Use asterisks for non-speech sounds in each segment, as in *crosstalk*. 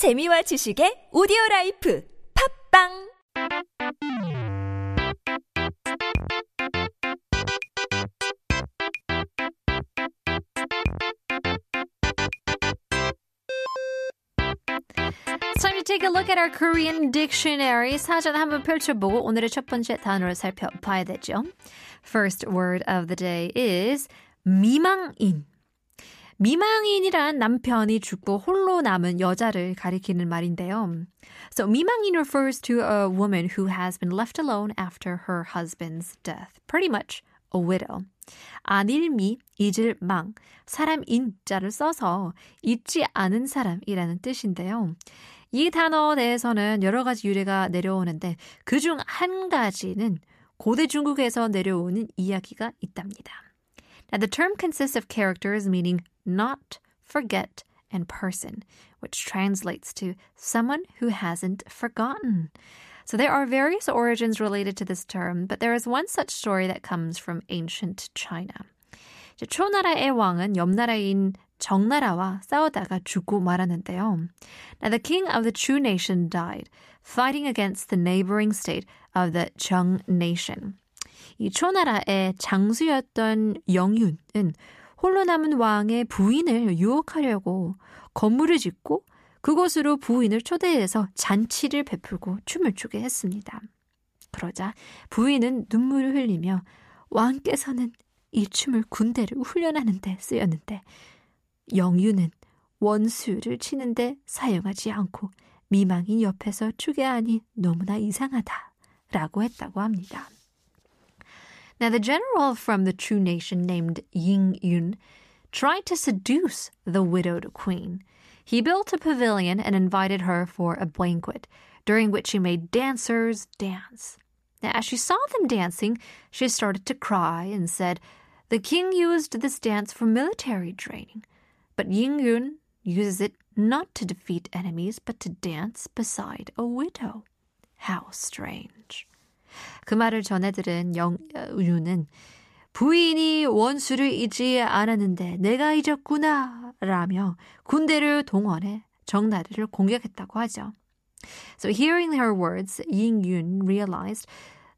재미와 지식의 오디오 라이프 팝빵 It's time to take a look at our Korean dictionary. 사전 한번 펼쳐보고 오늘의 첫 번째 단어를 살펴봐야 되죠. First word of the day is 미망인. 미망인이란 남편이 죽고 홀로 남은 여자를 가리키는 말인데요. So 미망인 refers to a woman who has been left alone after her husband's death. Pretty much a widow. 안일미, 잊을 망, 사람 인 자를 써서 잊지 않은 사람이라는 뜻인데요. 이 단어에 대해서는 여러 가지 유래가 내려오는데 그 중 한 가지는 고대 중국에서 내려오는 이야기가 있답니다. Now, the term consists of characters meaning not, forget, and person, which translates to someone who hasn't forgotten. So there are various origins related to this term, but there is one such story that comes from ancient China. 이제 초나라의 왕은 옆나라인 정나라와 싸우다가 죽고 말았는데요. Now the king of the Chu nation died, fighting against the neighboring state of the Zheng nation. 이 초나라의 장수였던 영윤은 홀로 남은 왕의 부인을 유혹하려고 건물을 짓고 그곳으로 부인을 초대해서 잔치를 베풀고 춤을 추게 했습니다. 그러자 부인은 눈물을 흘리며 왕께서는 이 춤을 군대를 훈련하는데 쓰였는데 영유는 원수를 치는데 사용하지 않고 미망인 옆에서 추게 하니 너무나 이상하다 라고 했다고 합니다. Now, the general from the Chu nation named Ying Yun tried to seduce the widowed queen. He built a pavilion and invited her for a banquet, during which he made dancers dance. Now, as she saw them dancing, she started to cry and said, The king used this dance for military training, but Ying Yun uses it not to defeat enemies, but to dance beside a widow. How strange. 그 말을 전해들은 영유는 부인이 원수를 잊지 않았는데 내가 잊었구나 라며 군대를 동원해 정나라를 공격했다고 하죠. So hearing her words, Ying Yun realized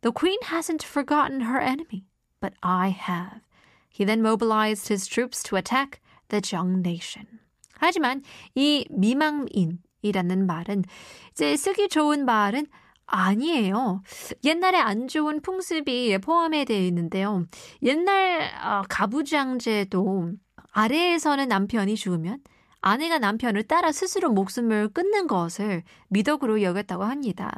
the queen hasn't forgotten her enemy, but I have. He then mobilized his troops to attack the Zheng nation. 하지만 이 미망인이라는 말은 이제 쓰기 좋은 말은 아니에요. 옛날에 안 좋은 풍습이 포함에 되어 있는데요. 옛날 어, 가부장제도 아래에서는 남편이 죽으면 아내가 남편을 따라 스스로 목숨을 끊는 것을 미덕으로 여겼다고 합니다.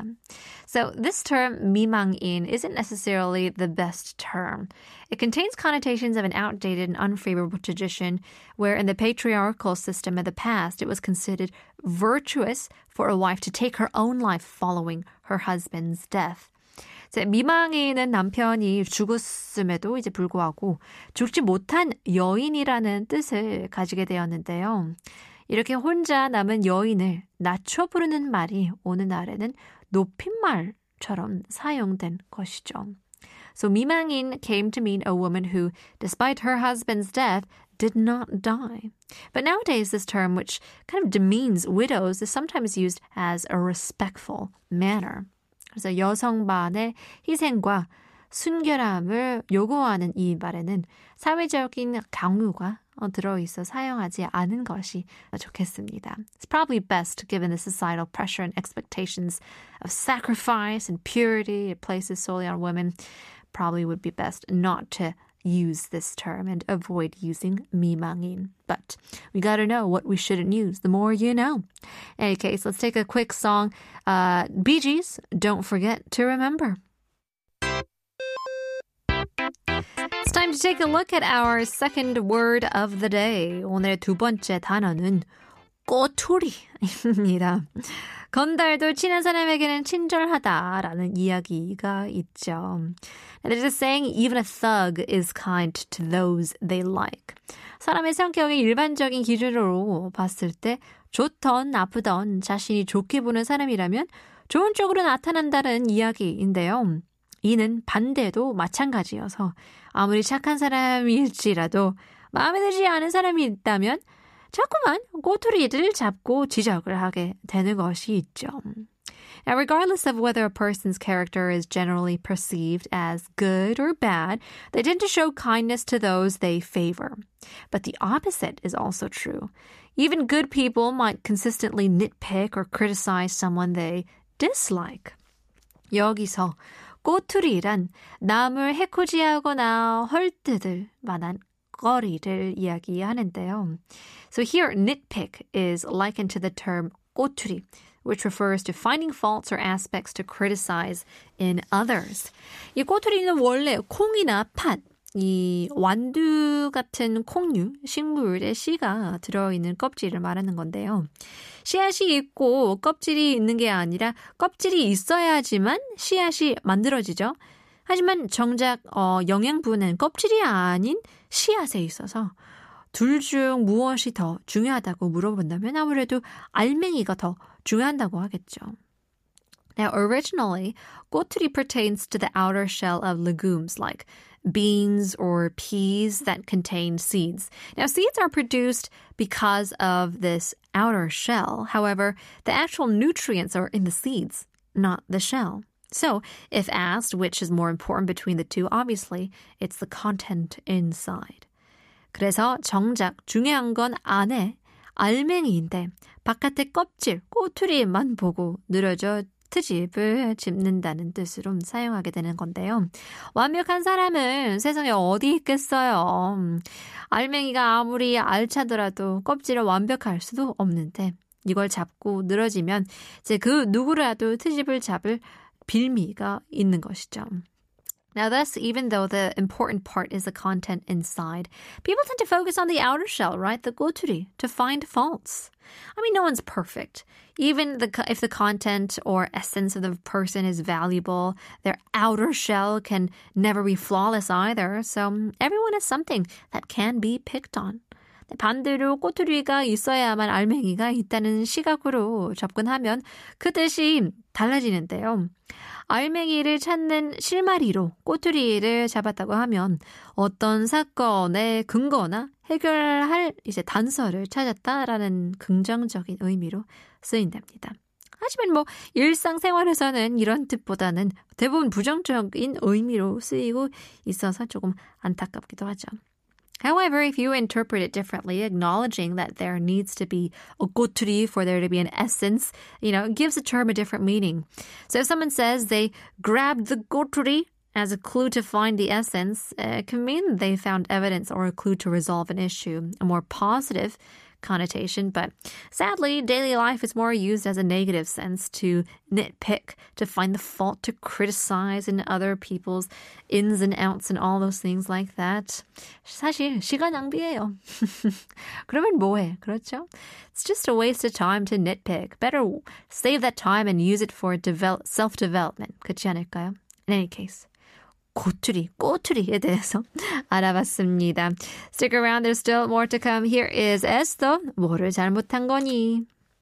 So this term 미망인 isn't necessarily the best term. It contains connotations of an outdated and unfavorable tradition where in the patriarchal system of the past it was considered virtuous for a wife to take her own life following her husband's death. 미망인은 남편이 죽었음에도 이제 불구하고 죽지 못한 여인이라는 뜻을 가지게 되었는데요. 이렇게 혼자 남은 여인을 낮춰 부르는 말이 오늘날에는 높임말처럼 사용된 것이죠. So 미망인 came to mean a woman who, despite her husband's death, did not die. But nowadays, this term, which kind of demeans widows, is sometimes used as a respectful manner. 그래서 여성반의 희생과 순결함을 요구하는 이 말에는 사회적인 강요가 들어있어 사용하지 않은 것이 좋겠습니다. It's probably best given the societal pressure and expectations of sacrifice and purity it places solely on women. Probably would be best not to use this term and avoid using 미망인. But we gotta know what we shouldn't use. The more you know. In any case, let's take a quick song. Uh, Bee Gees, Don't Forget to Remember. It's time to take a look at our second word of the day. 오늘의 두 번째 단어는 꼬투리입니다. 건달도 친한 사람에게는 친절하다라는 이야기가 있죠. There's a saying, even a thug is kind to those they like. 사람의 성격의 일반적인 기준으로 봤을 때 좋던 나쁘던 자신이 좋게 보는 사람이라면 좋은 쪽으로 나타난다는 이야기인데요. 이는 반대도 마찬가지여서 아무리 착한 사람일지라도 마음에 들지 않은 사람이 있다면 자꾸만 꼬투리를 잡고 지적을 하게 되는 것이 있죠. Now, regardless of whether a person's character is generally perceived as good or bad, they tend to show kindness to those they favor. But the opposite is also true. Even good people might consistently nitpick or criticize someone they dislike. 여기서 꼬투리란 남을 해코지하거나 헐뜯을 만한 거리를 이야기하는데요. So here, nitpick is likened to the term 꼬투리, which refers to finding faults or aspects to criticize in others. 이 꼬투리는 원래 콩이나 팥, 이 완두 같은 콩류, 식물의 씨가 들어있는 껍질을 말하는 건데요. 씨앗이 있고 껍질이 있는 게 아니라 껍질이 있어야지만 씨앗이 만들어지죠. 하지만 정작 어, 영양분은 껍질이 아닌 씨앗에 있어서 둘 중 무엇이 더 중요하다고 물어본다면 아무래도 알맹이가 더 중요하다고 하겠죠. Now, originally, 꼬투리 pertains to the outer shell of legumes like beans or peas that contain seeds. Now, seeds are produced because of this outer shell. However, the actual nutrients are in the seeds, not the shell. So, if asked which is more important between the two, obviously it's the content inside. 그래서 정작 중요한 건 안에 알맹이인데 바깥의 껍질, 꼬투리만 보고 느려져 트집을 짚는다는 뜻으로 사용하게 되는 건데요. 완벽한 사람은 세상에 어디 있겠어요. 알맹이가 아무리 알차더라도 껍질을 완벽할 수도 없는데 이걸 잡고 늘어지면 이제 그 누구라도 트집을 잡을 빌미가 있는 것이죠. Now, thus, even though the important part is the content inside, people tend to focus on the outer shell, right? The goturi, to find faults. I mean, no one's perfect. Even the, if the content or essence of the person is valuable, their outer shell can never be flawless either. So everyone has something that can be picked on. 반대로 꼬투리가 있어야만 알맹이가 있다는 시각으로 접근하면 그 뜻이 달라지는데요. 알맹이를 찾는 실마리로 꼬투리를 잡았다고 하면 어떤 사건의 근거나 해결할 이제 단서를 찾았다라는 긍정적인 의미로 쓰인답니다. 하지만 뭐 일상생활에서는 이런 뜻보다는 대부분 부정적인 의미로 쓰이고 있어서 조금 안타깝기도 하죠. However, if you interpret it differently, acknowledging that there needs to be a goturi for there to be an essence, you know, it gives a term a different meaning. So if someone says they grabbed the goturi as a clue to find the essence, it can mean they found evidence or a clue to resolve an issue. A more positive connotation, but sadly, daily life is more used as a negative sense to nitpick, to find the fault, to criticize in other people's ins and outs and all those things like that. 사실 시간 낭비예요. *laughs* 그러면 뭐해? 그렇죠? It's just a waste of time to nitpick. Better save that time and use it for develop, self-development. 그렇지 않을까요? In any case. 고투리, 꼬투리에 대해서 알아봤습니다. Stick around, there's still more to come. Here is Esther, 뭐를 잘못한 거니?